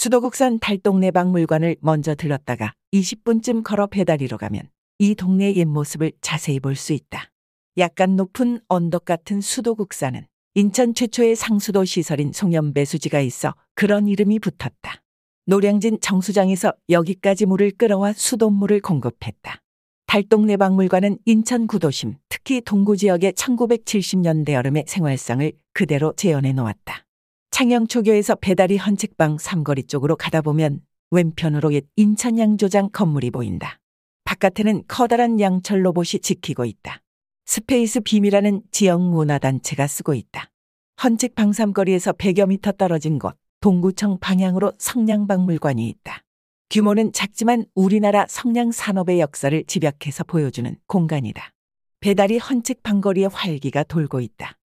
수도국산 달동네 박물관을 먼저 들렀다가 20분쯤 걸어 배다리로 가면 이 동네의 옛 모습을 자세히 볼 수 있다. 약간 높은 언덕 같은 수도국산은 인천 최초의 상수도 시설인 송염배수지가 있어 그런 이름이 붙었다. 노량진 정수장에서 여기까지 물을 끌어와 수돗물을 공급했다. 달동네 박물관은 인천 구도심, 특히 동구 지역의 1970년대 여름의 생활상을 그대로 재현해 놓았다. 창영 초교에서 배다리 헌책방 삼거리 쪽으로 가다 보면 왼편으로 옛 인천 양조장 건물이 보인다. 바깥에는 커다란 양철 로봇이 지키고 있다. 스페이스 빔이라는 지역 문화단체가 쓰고 있다. 헌책 방 삼거리에서 100여 미터 떨어진 곳 동구청 방향으로 성냥박물관이 있다. 규모는 작지만 우리나라 성냥 산업의 역사를 집약해서 보여주는 공간이다. 배다리 헌책방 거리의 활기가 돌고 있다.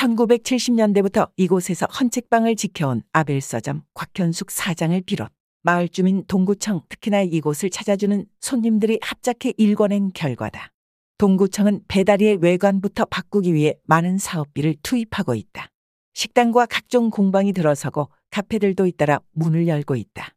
1970년대부터 이곳에서 헌책방을 지켜온 아벨 서점 곽현숙 사장을 비롯 마을 주민 동구청 특히나 이곳을 찾아주는 손님들이 합작해 일궈낸 결과다. 동구청은 배다리의 외관부터 바꾸기 위해 많은 사업비를 투입하고 있다. 식당과 각종 공방이 들어서고 카페들도 잇따라 문을 열고 있다.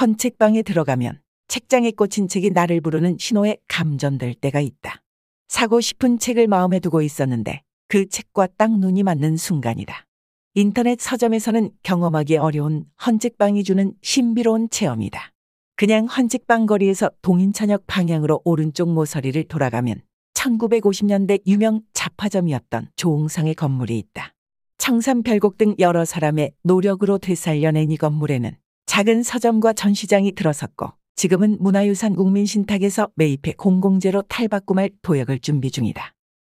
헌책방에 들어가면 책장에 꽂힌 책이 나를 부르는 신호에 감전될 때가 있다. 사고 싶은 책을 마음에 두고 있었는데 그 책과 딱 눈이 맞는 순간이다. 인터넷 서점에서는 경험하기 어려운 헌책방이 주는 신비로운 체험이다. 그냥 헌책방 거리에서 동인천역 방향으로 오른쪽 모서리를 돌아가면 1950년대 유명 잡화점이었던 조홍상의 건물이 있다. 청산별곡 등 여러 사람의 노력으로 되살려낸 이 건물에는 작은 서점과 전시장이 들어섰고 지금은 문화유산 국민신탁에서 매입해 공공재로 탈바꿈할 도약을 준비 중이다.